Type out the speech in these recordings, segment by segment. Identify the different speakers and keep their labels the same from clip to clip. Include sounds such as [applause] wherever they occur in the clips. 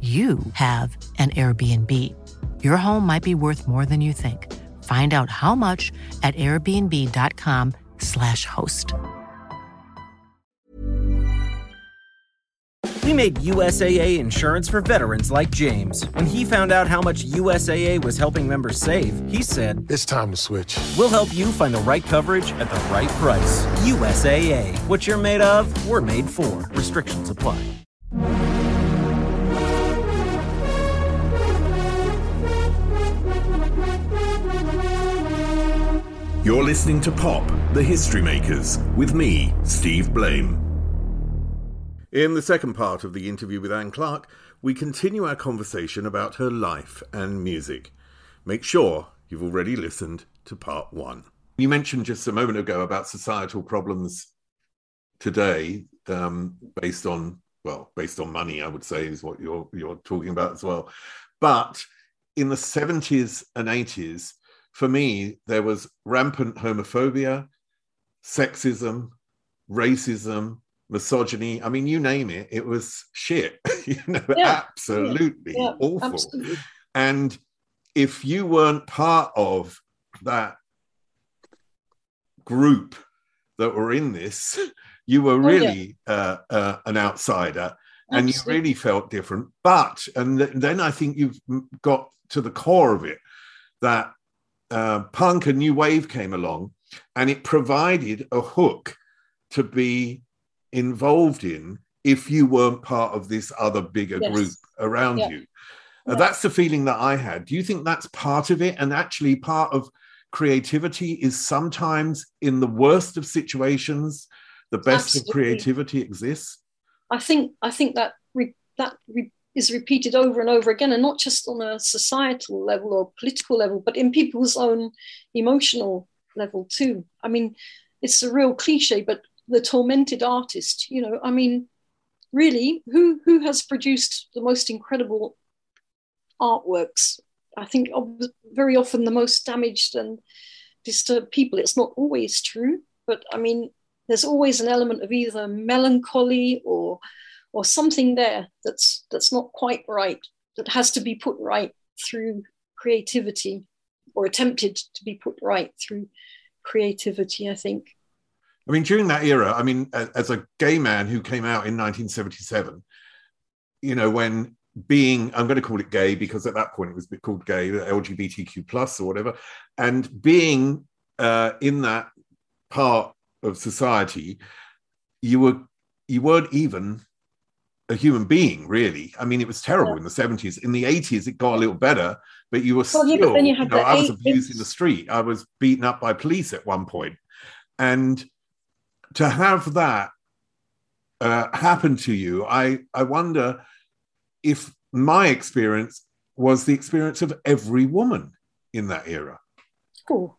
Speaker 1: you have an Airbnb. Your home might be worth more than you think. Find out how much at airbnb.com/slash host.
Speaker 2: We made USAA insurance for veterans like James. When he found out how much USAA was helping members save, he said,
Speaker 3: It's time to switch.
Speaker 2: We'll help you find the right coverage at the right price. USAA. What you're made of, we're made for. Restrictions apply.
Speaker 4: You're listening to Pop, the History Makers, with me, Steve Blame. In the second part of the interview with Anne Clark, we continue our conversation about her life and music. Make sure you've already listened to part one. You mentioned just a moment ago about societal problems today, um, based on well, based on money, I would say is what you're you're talking about as well. But in the 70s and 80s, for me, there was rampant homophobia, sexism, racism, misogyny. I mean, you name it, it was shit. [laughs] you know,
Speaker 5: Yeah.
Speaker 4: absolutely
Speaker 5: Yeah,
Speaker 4: awful.
Speaker 5: absolutely.
Speaker 4: And if you weren't part of that group that were in this, you were
Speaker 5: Oh, yeah.
Speaker 4: really uh, uh, an outsider and you really felt different. But, and th- then I think you've got to the core of it that uh, punk and new wave came along and it provided a hook to be involved in if you weren't part of this other bigger
Speaker 5: Yes.
Speaker 4: group around
Speaker 5: Yeah.
Speaker 4: you. Uh, That's the feeling that I had. Do you think that's part of it? And actually, part of creativity is sometimes in the worst of situations, the best of creativity exists.
Speaker 5: I think I think that re, that re, is repeated over and over again, and not just on a societal level or political level, but in people's own emotional level too. I mean, it's a real cliche, but the tormented artist. You know, I mean, really, who who has produced the most incredible artworks? I think very often the most damaged and disturbed people. It's not always true, but I mean, there's always an element of either melancholy or or something there that's that's not quite right that has to be put right through creativity or attempted to be put right through creativity i think.
Speaker 4: I mean, during that era, I mean, as a gay man who came out in 1977, you know, when being, I'm going to call it gay because at that point it was called gay, LGBTQ plus or whatever, and being uh, in that part of society, you were you weren't even a human being, really. I mean, it was terrible in the 70s. In the 80s, it got a little better, but you were
Speaker 5: Well,
Speaker 4: still,
Speaker 5: yeah, but then you had
Speaker 4: know,
Speaker 5: the
Speaker 4: I was abused in the street. I was beaten up by police at one point. And to have that uh, happen to you, I, I wonder if my experience was the experience of every woman in that era.
Speaker 5: cool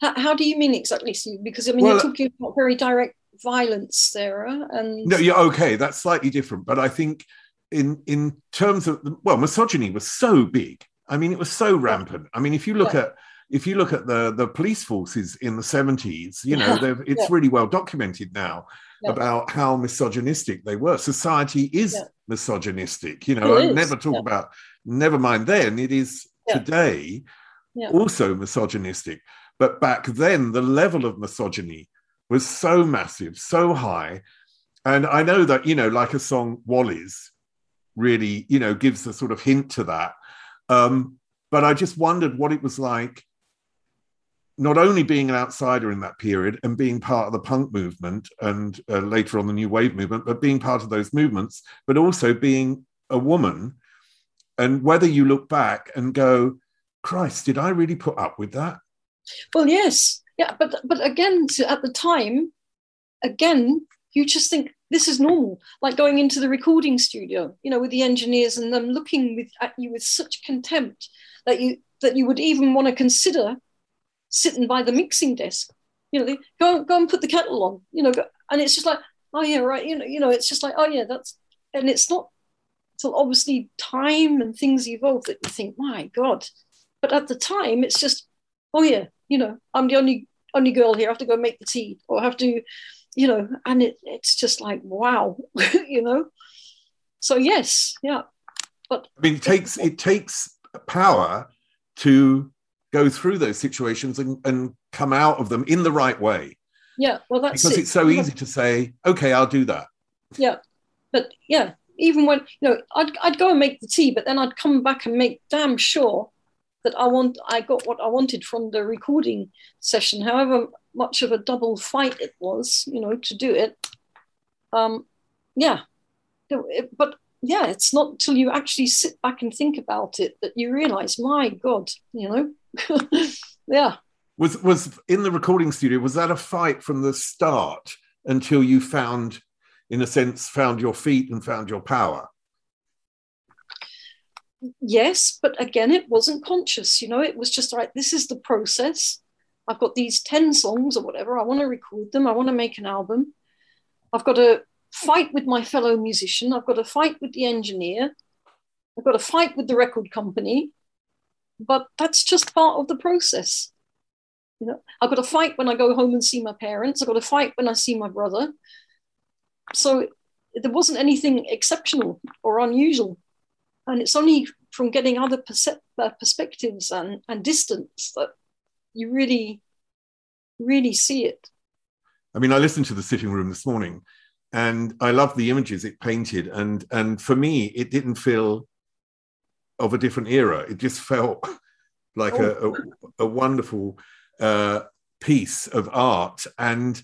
Speaker 5: how, how do you mean exactly because i mean
Speaker 4: Well,
Speaker 5: you're talking about very direct violence, Sarah. And
Speaker 4: no, yeah, okay, that's slightly different. But I think in in terms of well, misogyny was so big. I mean, it was so rampant. I mean, if you look yeah. at if you look at the the police forces in the 70s, you know, yeah. [laughs] it's yeah. really well documented now about how misogynistic they were. Society is misogynistic. You know, I never talk about never mind then, it is today also misogynistic. But back then, the level of misogyny was so massive, so high. And I know that, you know, like a song Wallies really, you know, gives a sort of hint to that. Um, but I just wondered what it was like not only being an outsider in that period and being part of the punk movement and uh, later on the new wave movement, but being part of those movements, but also being a woman. And whether you look back and go, Christ, did I really put up with that?
Speaker 5: Well, yes. Yeah. But, but again, at the time, again, you just think this is normal like going into the recording studio you know with the engineers and them looking with, at you with such contempt that you that you would even want to consider sitting by the mixing desk you know they, go go and put the kettle on you know go, and it's just like oh yeah right you know you know it's just like oh yeah that's and it's not until obviously time and things evolve that you think my god but at the time it's just oh yeah you know i'm the only only girl here i have to go make the tea or I have to you know, and it, it's just like, wow, [laughs] you know. So yes, yeah. But
Speaker 4: I mean, it takes it takes power to go through those situations and, and come out of them in the right way.
Speaker 5: Yeah, well, that's
Speaker 4: because
Speaker 5: it.
Speaker 4: it's so easy to say, okay, I'll do that.
Speaker 5: Yeah, but yeah, even when you know, I'd I'd go and make the tea, but then I'd come back and make damn sure that I want I got what I wanted from the recording session. However much of a double fight it was, you know, to do it. Um, yeah, but yeah, it's not until you actually sit back and think about it that you realize, my God, you know, [laughs] yeah.
Speaker 4: Was was in the recording studio? Was that a fight from the start until you found, in a sense, found your feet and found your power?
Speaker 5: Yes, but again, it wasn't conscious. You know, it was just like this is the process I've got these 10 songs or whatever. I want to record them. I want to make an album. I've got to fight with my fellow musician. I've got to fight with the engineer. I've got to fight with the record company. But that's just part of the process. You know, I've got to fight when I go home and see my parents. I've got to fight when I see my brother. So there wasn't anything exceptional or unusual. And it's only from getting other perce- uh, perspectives and, and distance that you really, really see it.
Speaker 4: I mean, I listened to the sitting room this morning and I love the images it painted. And, and for me, it didn't feel of a different era. It just felt [laughs] like oh. a, a, a, wonderful uh, piece of art. And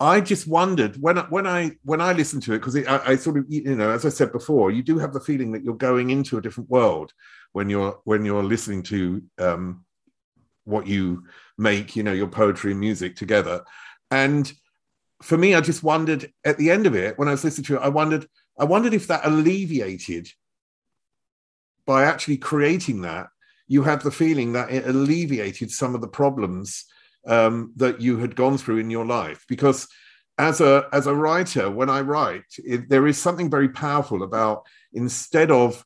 Speaker 4: I just wondered when when I when I listened to it because I, I, sort of you know as I said before you do have the feeling that you're going into a different world when you're when you're listening to um, what you make, you know, your poetry and music together. And for me, I just wondered at the end of it, when I was listening to it, I wondered, I wondered if that alleviated by actually creating that, you had the feeling that it alleviated some of the problems um, that you had gone through in your life. Because as a as a writer, when I write, it, there is something very powerful about instead of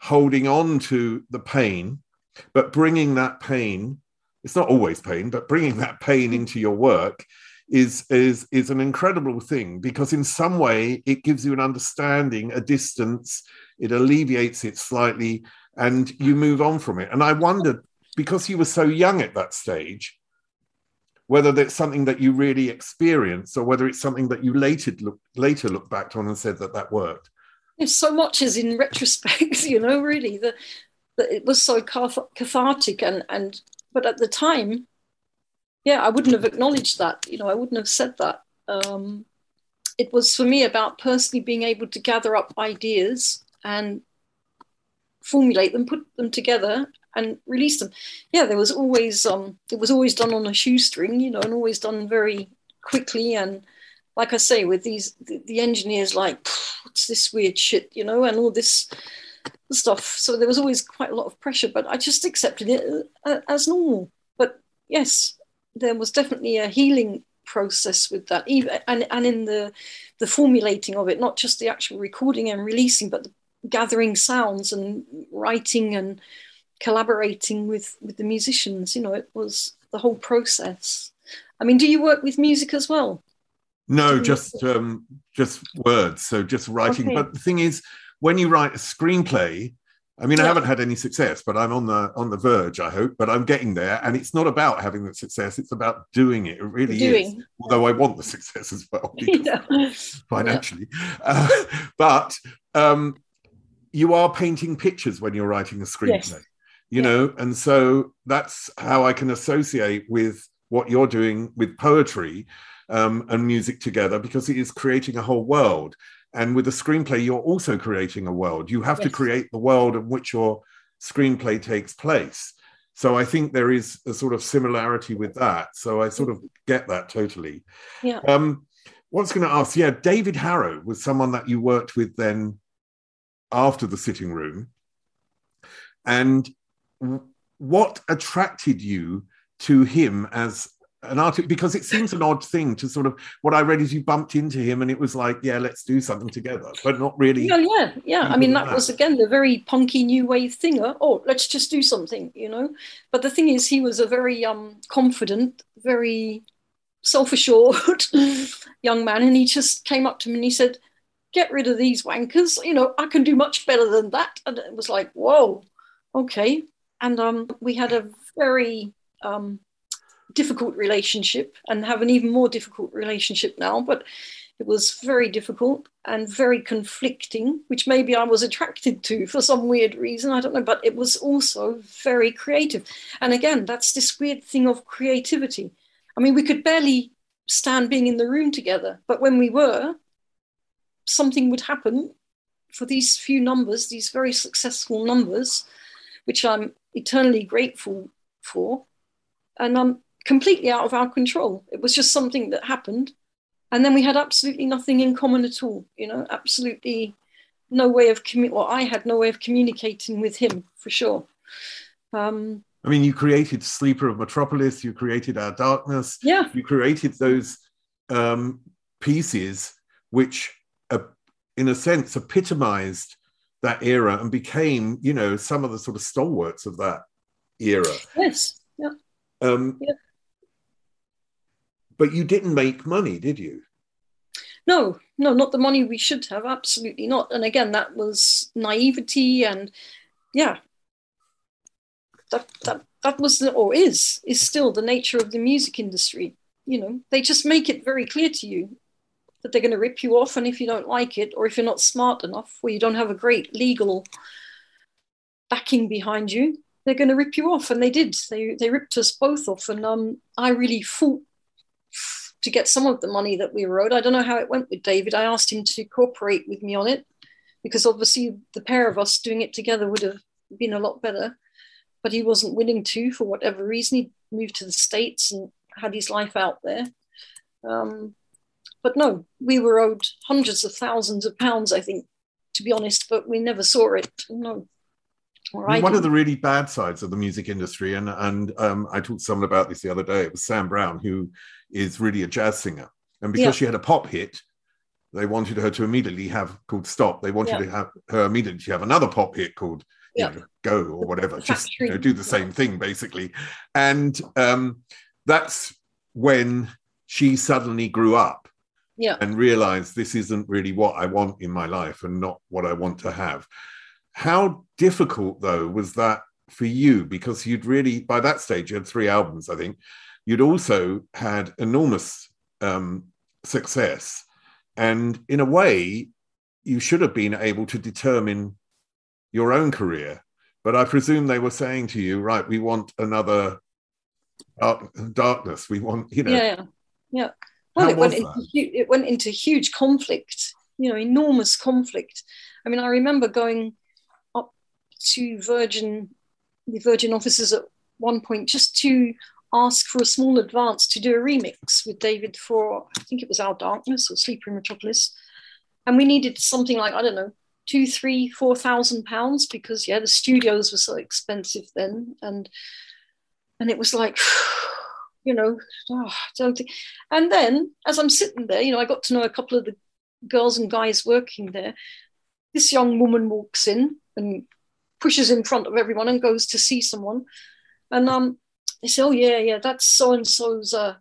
Speaker 4: holding on to the pain, but bringing that pain it's not always pain, but bringing that pain into your work is is is an incredible thing because in some way it gives you an understanding, a distance, it alleviates it slightly, and you move on from it. And I wondered because you were so young at that stage, whether that's something that you really experienced or whether it's something that you later look later look back on and said that that worked.
Speaker 5: So much is in [laughs] retrospect, you know, really that that it was so cathartic and and but at the time, yeah, I wouldn't have acknowledged that. You know, I wouldn't have said that. Um, it was for me about personally being able to gather up ideas and formulate them, put them together, and release them. Yeah, there was always um, it was always done on a shoestring, you know, and always done very quickly. And like I say, with these the, the engineers, like what's this weird shit, you know, and all this stuff. So there was always quite a lot of pressure, but I just accepted it uh, as normal. But yes, there was definitely a healing process with that, even and, and in the the formulating of it, not just the actual recording and releasing, but the gathering sounds and writing and collaborating with with the musicians. You know, it was the whole process. I mean, do you work with music as well?
Speaker 4: No, just um, just words. So just writing. Okay. But the thing is, when you write a screenplay, I mean, yeah. I haven't had any success, but I'm on the on the verge. I hope, but I'm getting there. And it's not about having the success; it's about doing it. It really doing. is. Although I want the [laughs] success as well, [laughs] yeah. financially. Yeah. Uh, [laughs] but um, you are painting pictures when you're writing a screenplay. Yes. You know, and so that's how I can associate with what you're doing with poetry um, and music together because it is creating a whole world. And with a screenplay, you're also creating a world. You have yes. to create the world in which your screenplay takes place. So I think there is a sort of similarity with that. So I sort of get that totally.
Speaker 5: Yeah.
Speaker 4: Um, what's going to ask? Yeah, David Harrow was someone that you worked with then after the sitting room. And what attracted you to him as an artist because it seems an odd thing to sort of what I read is you bumped into him and it was like, yeah, let's do something together, but not really.
Speaker 5: Yeah, yeah, yeah. I mean, that, that, was again the very punky new wave thing. Oh, let's just do something, you know. But the thing is, he was a very um, confident, very self-assured [laughs] young man, and he just came up to me and he said, "Get rid of these wankers. You know, I can do much better than that." And it was like, whoa, okay. And um, we had a very um, difficult relationship and have an even more difficult relationship now. But it was very difficult and very conflicting, which maybe I was attracted to for some weird reason. I don't know, but it was also very creative. And again, that's this weird thing of creativity. I mean, we could barely stand being in the room together, but when we were, something would happen for these few numbers, these very successful numbers, which I'm eternally grateful for. And I'm um, completely out of our control. It was just something that happened. And then we had absolutely nothing in common at all, you know, absolutely no way of commu- well, I had no way of communicating with him for sure. Um,
Speaker 4: I mean, you created Sleeper of Metropolis, you created Our Darkness,
Speaker 5: yeah,
Speaker 4: you created those um, pieces which, uh, in a sense, epitomized that era and became, you know, some of the sort of stalwarts of that era.
Speaker 5: Yes. Yeah.
Speaker 4: Um, yeah. But you didn't make money, did you?
Speaker 5: No, no, not the money we should have. Absolutely not. And again, that was naivety, and yeah, that that that was the, or is is still the nature of the music industry. You know, they just make it very clear to you that they're going to rip you off, and if you don't like it, or if you're not smart enough, or you don't have a great legal backing behind you, they're going to rip you off. And they did. They they ripped us both off, and um, I really fought to get some of the money that we wrote. I don't know how it went with David. I asked him to cooperate with me on it because obviously the pair of us doing it together would have been a lot better. But he wasn't willing to for whatever reason. He moved to the States and had his life out there. Um, but no, we were owed hundreds of thousands of pounds, I think, to be honest, but we never saw it. No.
Speaker 4: One of the really bad sides of the music industry, and and um, I talked to someone about this the other day. It was Sam Brown, who is really a jazz singer, and because yeah. she had a pop hit, they wanted her to immediately have called "Stop." They wanted yeah. to have her immediately have another pop hit called yeah. know, "Go" or whatever, [laughs] just you know, do the same thing basically. And um, that's when she suddenly grew up
Speaker 5: yeah.
Speaker 4: and realize this isn't really what I want in my life and not what I want to have. How difficult, though, was that for you? Because you'd really, by that stage, you had three albums, I think. You'd also had enormous um, success. And in a way, you should have been able to determine your own career. But I presume they were saying to you, right, we want another dark, darkness. We want, you know.
Speaker 5: Yeah, yeah. Well, it went, into, it went into huge conflict, you know, enormous conflict. I mean, I remember going up to Virgin, the Virgin offices at one point, just to ask for a small advance to do a remix with David for, I think it was Our Darkness or Sleeper in Metropolis. And we needed something like, I don't know, two, three, four thousand pounds because yeah, the studios were so expensive then. And and it was like, [sighs] you know, oh, don't think. And then as I'm sitting there, you know, I got to know a couple of the girls and guys working there. This young woman walks in and pushes in front of everyone and goes to see someone. And um, they say, "Oh yeah, yeah, that's so and so's uh,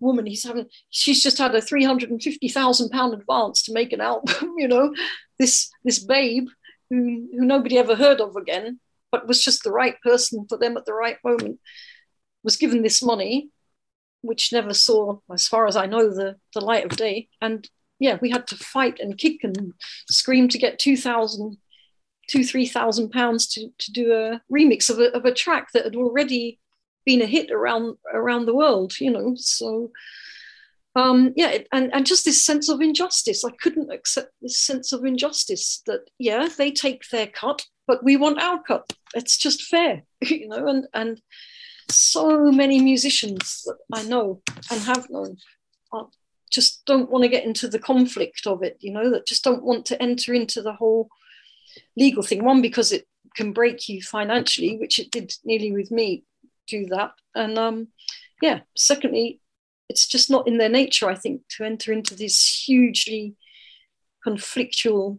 Speaker 5: woman. He's having. She's just had a three hundred and fifty thousand pound advance to make an album. [laughs] you know, this this babe who who nobody ever heard of again, but was just the right person for them at the right moment. Was given this money, which never saw, as far as I know, the the light of day. And yeah, we had to fight and kick and scream to get two thousand two three thousand pounds to to do a remix of a, of a track that had already been a hit around around the world, you know. So um, yeah, and, and just this sense of injustice. I couldn't accept this sense of injustice that, yeah, they take their cut, but we want our cut. It's just fair, [laughs] you know, and, and so many musicians that I know and have known are, just don't want to get into the conflict of it, you know, that just don't want to enter into the whole legal thing. One, because it can break you financially, which it did nearly with me, do that. And um, yeah, secondly, it's just not in their nature, I think, to enter into these hugely conflictual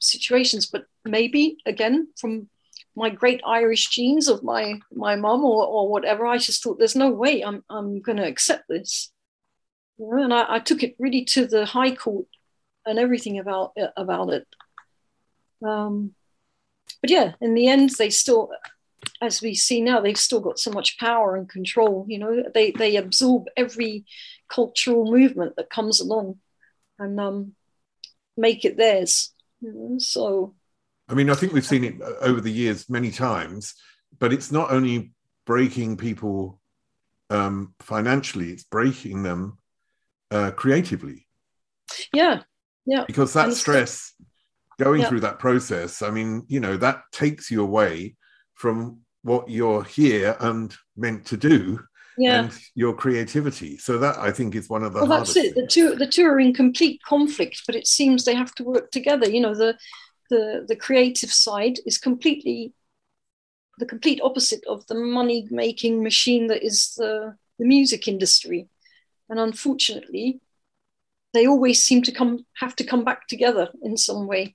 Speaker 5: situations. But maybe again, from my great Irish genes of my my mum or, or whatever, I just thought there's no way I'm I'm going to accept this. You know, and I, I, took it really to the High Court and everything about about it. Um, but yeah, in the end, they still as we see now, they've still got so much power and control. You know, they they absorb every cultural movement that comes along and um, make it theirs. You know? So,
Speaker 4: I mean, I think we've seen it over the years many times, but it's not only breaking people um, financially; it's breaking them uh, creatively.
Speaker 5: Yeah, yeah.
Speaker 4: Because that stress going yeah. through that process, I mean, you know, that takes you away from what you're here and meant to do yeah. and your creativity. So that I think is one of the well, that's it.
Speaker 5: The two the two are in complete conflict, but it seems they have to work together. You know, the the the creative side is completely the complete opposite of the money making machine that is the, the music industry. And unfortunately, they always seem to come have to come back together in some way.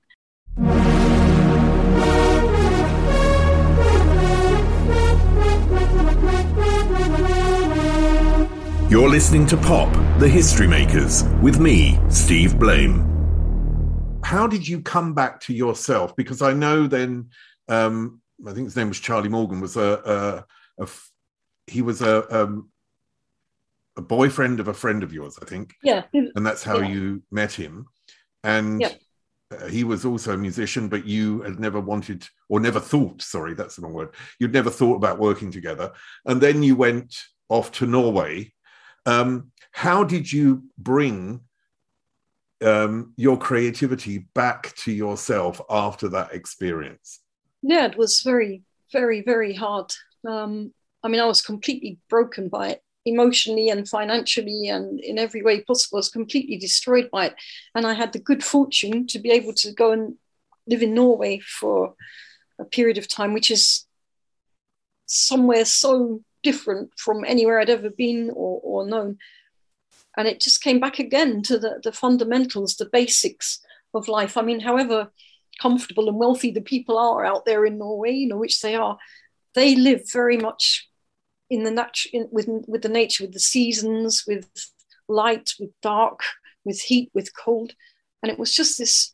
Speaker 4: You're listening to Pop, the History Makers, with me, Steve Blame. How did you come back to yourself? Because I know then, um, I think his name was Charlie Morgan, was a, a, a he was a, um, a boyfriend of a friend of yours, I think.
Speaker 5: Yeah.
Speaker 4: And that's how yeah. you met him. And yeah. Uh, he was also a musician, but you had never wanted or never thought, sorry, that's the wrong word. You'd never thought about working together. And then you went off to Norway um, how did you bring um, your creativity back to yourself after that experience?
Speaker 5: Yeah, it was very, very, very hard. Um, I mean, I was completely broken by it emotionally and financially and in every way possible. I was completely destroyed by it. And I had the good fortune to be able to go and live in Norway for a period of time, which is somewhere so different from anywhere I'd ever been or, or known. And it just came back again to the, the fundamentals, the basics of life. I mean, however comfortable and wealthy the people are out there in Norway, you know, which they are, they live very much in the nat- in, with, with the nature, with the seasons, with light, with dark, with heat, with cold. And it was just this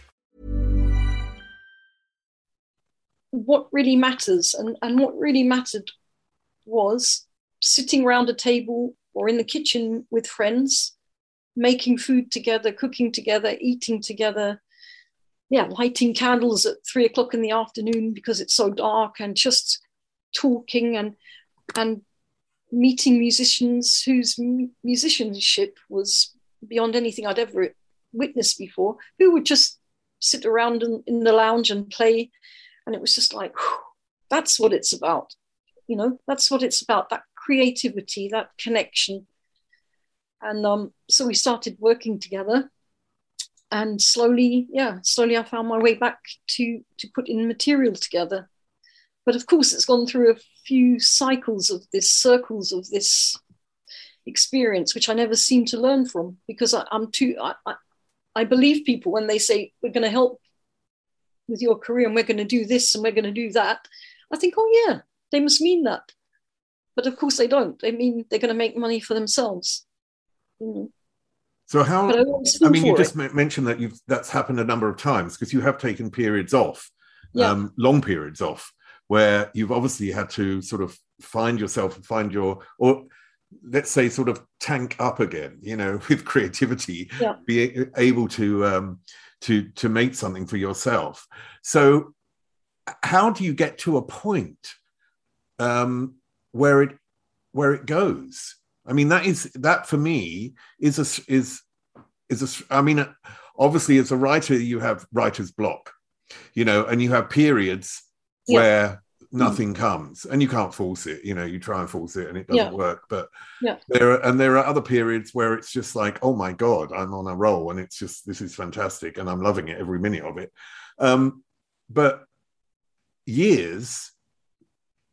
Speaker 5: What really matters, and, and what really mattered was sitting around a table or in the kitchen with friends, making food together, cooking together, eating together, yeah, lighting candles at three o'clock in the afternoon because it's so dark, and just talking and and meeting musicians whose musicianship was beyond anything I'd ever witnessed before, who would just sit around in, in the lounge and play, and it was just like, whew, that's what it's about, you know, that's what it's about. That creativity, that connection. And um, so we started working together and slowly yeah slowly i found my way back to to putting material together but of course it's gone through a few cycles of this circles of this experience which i never seem to learn from because I, am too I, I, I believe people when they say we're going to help with your career and we're going to do this and we're going to do that i think oh yeah they must mean that but of course they don't they mean they're going to make money for themselves mm.
Speaker 4: So how? I, I, mean, you just it. mentioned that you've that's happened a number of times because you have taken periods off, yeah. um, long periods off, where you've obviously had to sort of find yourself and find your or let's say sort of tank up again, you know, [laughs] with creativity, yeah. be able to um, to to make something for yourself. So, how do you get to a point um, where it where it goes? I mean, that is that for me is a is is a. I mean, obviously, as a writer, you have writer's block, you know, and you have periods yeah. where nothing comes and you can't force it you know you try and force it and it doesn't yeah. work but yeah. there are and there are other periods where it's just like oh my god i'm on a roll and it's just this is fantastic and i'm loving it every minute of it um but years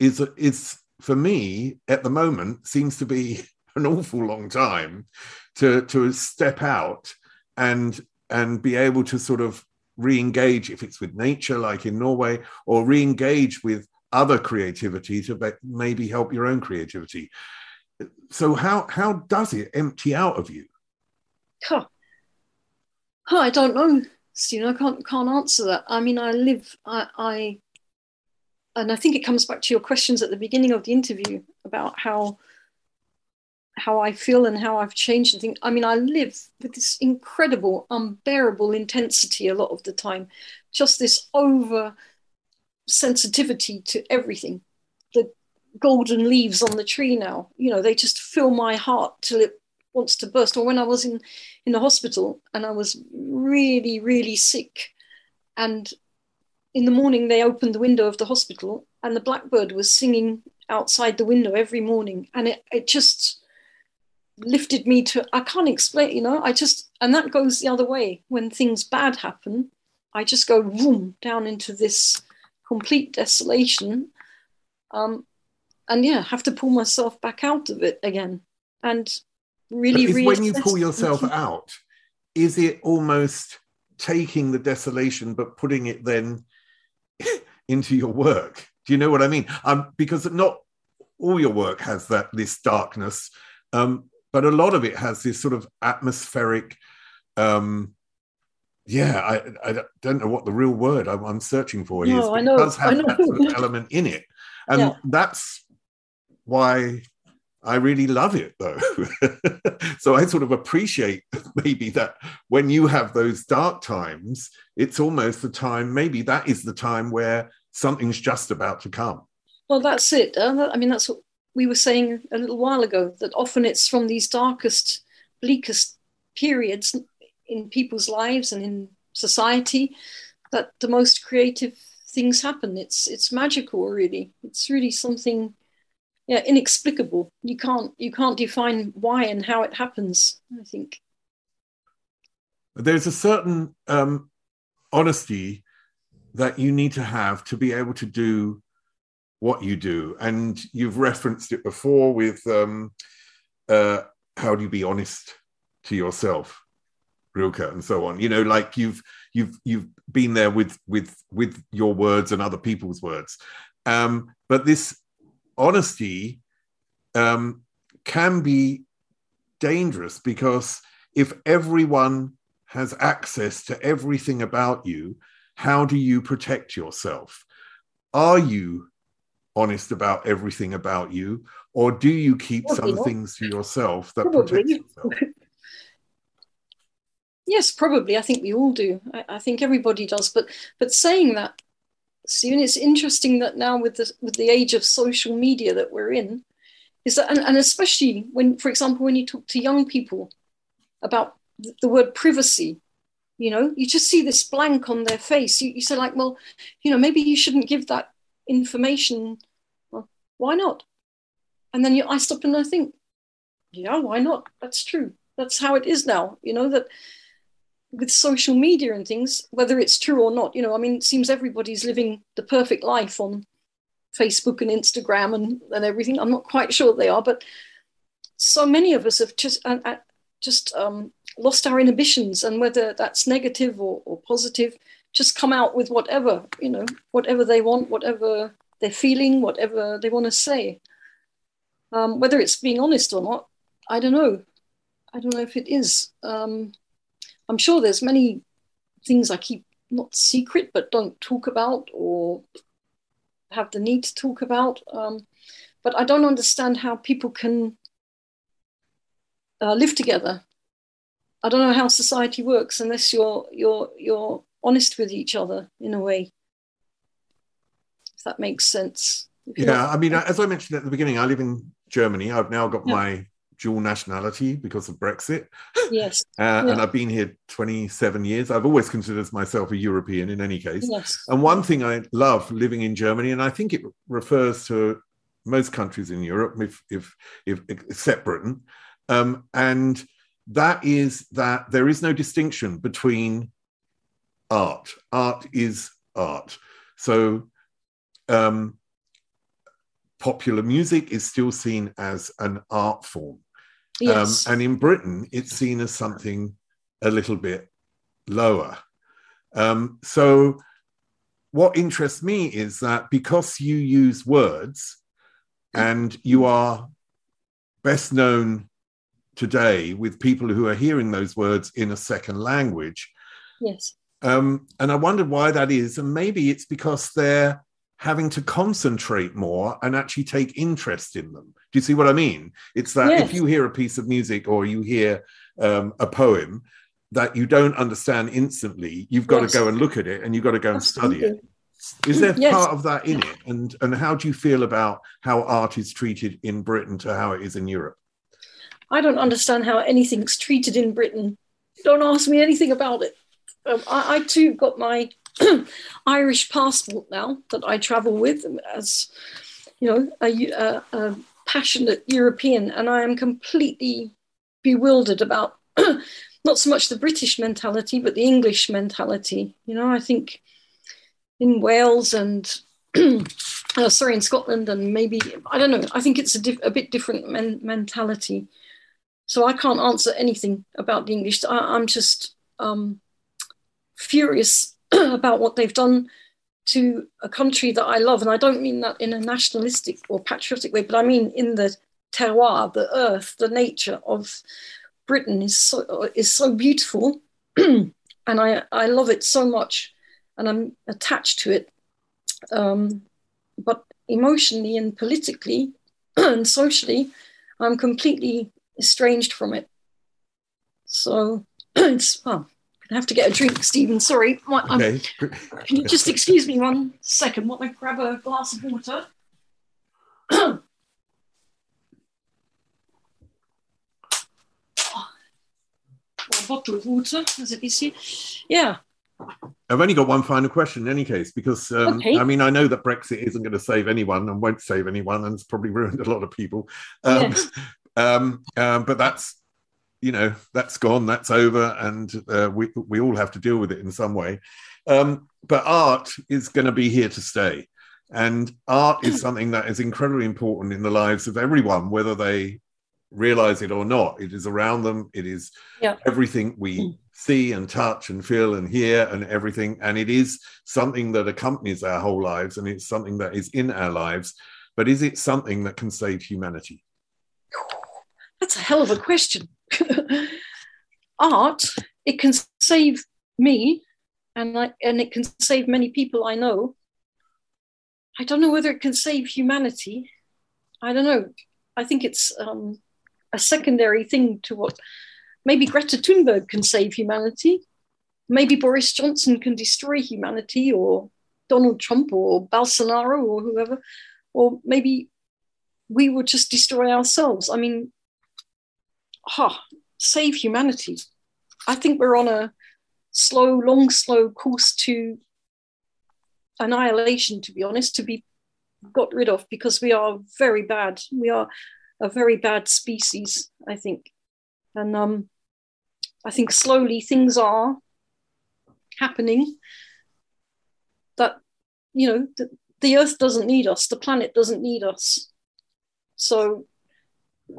Speaker 4: is is for me at the moment seems to be [laughs] an awful long time to to step out and and be able to sort of re-engage if it's with nature like in norway or re-engage with other creativity to maybe help your own creativity so how how does it empty out of you
Speaker 5: huh. Huh, i don't know Stephen. i can't can't answer that i mean i live i i and i think it comes back to your questions at the beginning of the interview about how how I feel and how I've changed and think. I mean, I live with this incredible, unbearable intensity a lot of the time, just this over sensitivity to everything. The golden leaves on the tree now, you know, they just fill my heart till it wants to burst. Or when I was in in the hospital and I was really, really sick, and in the morning they opened the window of the hospital and the blackbird was singing outside the window every morning, and it it just lifted me to i can't explain you know i just and that goes the other way when things bad happen i just go down into this complete desolation um and yeah have to pull myself back out of it again and really
Speaker 4: when you pull yourself out is it almost taking the desolation but putting it then [laughs] into your work? Do you know what i mean? Um because not all your work has that this darkness um but a lot of it has this sort of atmospheric um yeah I, I don't know what the real word I'm, I'm searching for no, is.
Speaker 5: I know,
Speaker 4: it does have that sort of element in it and yeah. that's why I really love it though. [laughs] so I sort of appreciate [laughs] maybe that when you have those dark times, it's almost the time, maybe that is the time where something's just about to come.
Speaker 5: Well, that's it. Uh, I mean, that's what we were saying a little while ago that often it's from these darkest, bleakest periods in people's lives and in society that the most creative things happen. It's it's magical, really. It's really something, yeah, inexplicable. You can't you can't define why and how it happens. I think
Speaker 4: there's a certain um, honesty that you need to have to be able to do what you do. And you've referenced it before with um, uh, how do you be honest to yourself? Rilke and so on. You know, like you've you've you've been there with with with your words and other people's words. Um, but this honesty um, can be dangerous because if everyone has access to everything about you, how do you protect yourself? Are you honest about everything about you, or do you keep Probably some not. things to yourself that Probably. protect yourself?
Speaker 5: Yes, probably. I think we all do. I, I, think everybody does. But but saying that, Stephen, it's interesting that now with the with the age of social media that we're in, is that and, and especially when, for example, when you talk to young people about the word privacy, you know, you just see this blank on their face. You, you say like, well, you know, maybe you shouldn't give that information. Well, why not? And then you, I stop and I think, yeah, why not? That's true. That's how it is now. You know that with social media and things, whether it's true or not, you know, I mean, it seems everybody's living the perfect life on Facebook and Instagram and, and everything. I'm not quite sure they are, but so many of us have just uh, uh, just um, lost our inhibitions, and whether that's negative or, or positive, just come out with whatever you know, whatever they want, whatever they're feeling, whatever they want to say. Um, whether it's being honest or not, I don't know. I don't know if it is. Um, I'm sure there's many things I keep not secret but don't talk about or have the need to talk about. Um, but I don't understand how people can uh, live together. I don't know how society works unless you're you're you're honest with each other in a way. If that makes sense.
Speaker 4: Yeah, I mean, as I mentioned at the beginning, I live in Germany. I've now got yeah. my dual nationality because of Brexit.
Speaker 5: Yes. [laughs]
Speaker 4: uh, yeah. And I've been here 27 years. I've always considered myself a European in any case. Yes. And one thing I love living in Germany, and I think it refers to most countries in Europe, if, if, if except Britain, um, and that is that there is no distinction between art. Art is art. So um, popular music is still seen as an art form. Yes. Um, and in Britain, it's seen as something a little bit lower. Um, so, what interests me is that because you use words and you are best known today with people who are hearing those words in a second language.
Speaker 5: Yes.
Speaker 4: Um, and I wondered why that is. And maybe it's because they're having to concentrate more and actually take interest in them. Do you see what I mean? It's that yes. if you hear a piece of music or you hear um, a poem that you don't understand instantly, you've got yes. to go and look at it and you've got to go and Absolutely. study it. Is there yes. part of that in it? And and how do you feel about how art is treated in Britain to how it is in Europe?
Speaker 5: I don't understand how anything's treated in Britain. Don't ask me anything about it. Um, I, I too got my [clears throat] Irish passport now that I travel with as, you know, a, a, a passionate European, and I am completely bewildered about [clears throat] not so much the British mentality, but the English mentality. You know, I think in Wales and [clears throat] uh, sorry, in Scotland and maybe I don't know. I think it's a, diff- a bit different men- mentality. So I can't answer anything about the English. I- am just um, furious [clears throat] about what they've done to a country that I love. And I don't mean that in a nationalistic or patriotic way, but I mean in the terroir, the earth, the nature of Britain is so, is so beautiful. [clears throat] and I, I love it so much and I'm attached to it. Um, but emotionally and politically [clears throat] and socially, I'm completely estranged from it. So it's, well, I have to get a drink, Stephen. Sorry. okay. Can you just excuse me one second while I grab a glass of water? [clears throat] a bottle of water, as it is here. Yeah.
Speaker 4: I've only got one final question in any case, because um, okay. I mean, I know that Brexit isn't going to save anyone and won't save anyone, and it's probably [laughs] ruined a lot of people. Um, yes. [laughs] um, um but that's you know that's gone that's over and uh, we, we all have to deal with it in some way um, but art is going to be here to stay and art is something that is incredibly important in the lives of everyone whether they realize it or not it is around them it is yeah. everything we see and touch and feel and hear and everything. And it is something that accompanies our whole lives and it's something that is in our lives. But is it something that can save humanity?
Speaker 5: That's a hell of a question. [laughs] Art, it can save me and, I, and it can save many people I know. I don't know whether it can save humanity. I don't know. I think it's um, a secondary thing to what maybe Greta Thunberg can save humanity. Maybe Boris Johnson can destroy humanity, or Donald Trump, or Bolsonaro, or whoever. Or maybe we will just destroy ourselves. I mean, ha, save humanity. I think we're on a slow, long, slow course to annihilation, to be honest, to be got rid of because we are very bad. We are a very bad species, I think. And um, I think slowly things are happening that, you know, the, the earth doesn't need us, the planet doesn't need us. So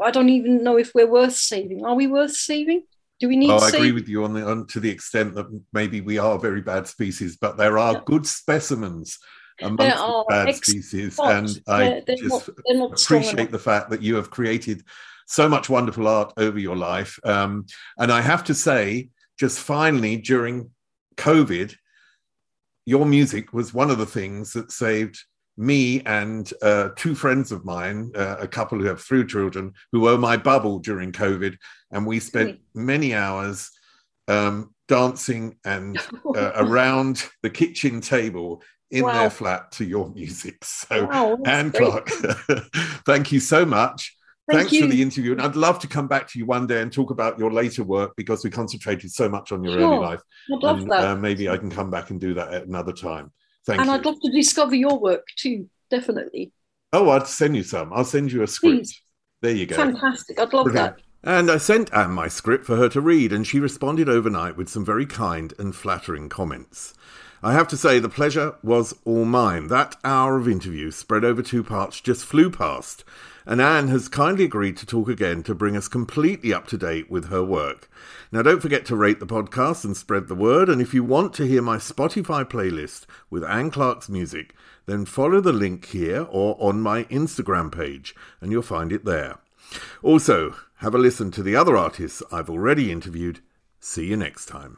Speaker 5: I don't even know if we're worth saving. Are we worth saving? Do we need?
Speaker 4: Oh, I agree with you on the on, to the extent that maybe we are a very bad species, but there are yeah. good specimens amongst the bad species, and I they're just not, not appreciate the fact that you have created so much wonderful art over your life. Um, and I have to say, just finally during COVID, your music was one of the things that saved me and uh, two friends of mine, uh, a couple who have three children, who were my bubble during COVID, and we spent many hours um, dancing and uh, [laughs] around the kitchen table in wow. their flat to your music. [laughs] So, wow, Anne Clark, [laughs] thank you so much. Thank Thanks you. for the interview. And I'd love to come back to you one day and talk about your later work because we concentrated so much on your sure. early life.
Speaker 5: I'd love
Speaker 4: and,
Speaker 5: that.
Speaker 4: Uh, maybe I can come back and do that at another time. Thank
Speaker 5: and
Speaker 4: you.
Speaker 5: I'd love to discover your work too, definitely.
Speaker 4: Oh, I'd send you some. I'll send you a script.
Speaker 5: Please.
Speaker 4: There you go.
Speaker 5: Fantastic. I'd love Brilliant. that.
Speaker 4: And I sent Anne my script for her to read, and she responded overnight with some very kind and flattering comments. I have to say, the pleasure was all mine. That hour of interview, spread over two parts, just flew past, and Anne has kindly agreed to talk again to bring us completely up to date with her work. Now, don't forget to rate the podcast and spread the word, and if you want to hear my Spotify playlist with Anne Clark's music, then follow the link here or on my Instagram page, and you'll find it there. Also, have a listen to the other artists I've already interviewed. See you next time.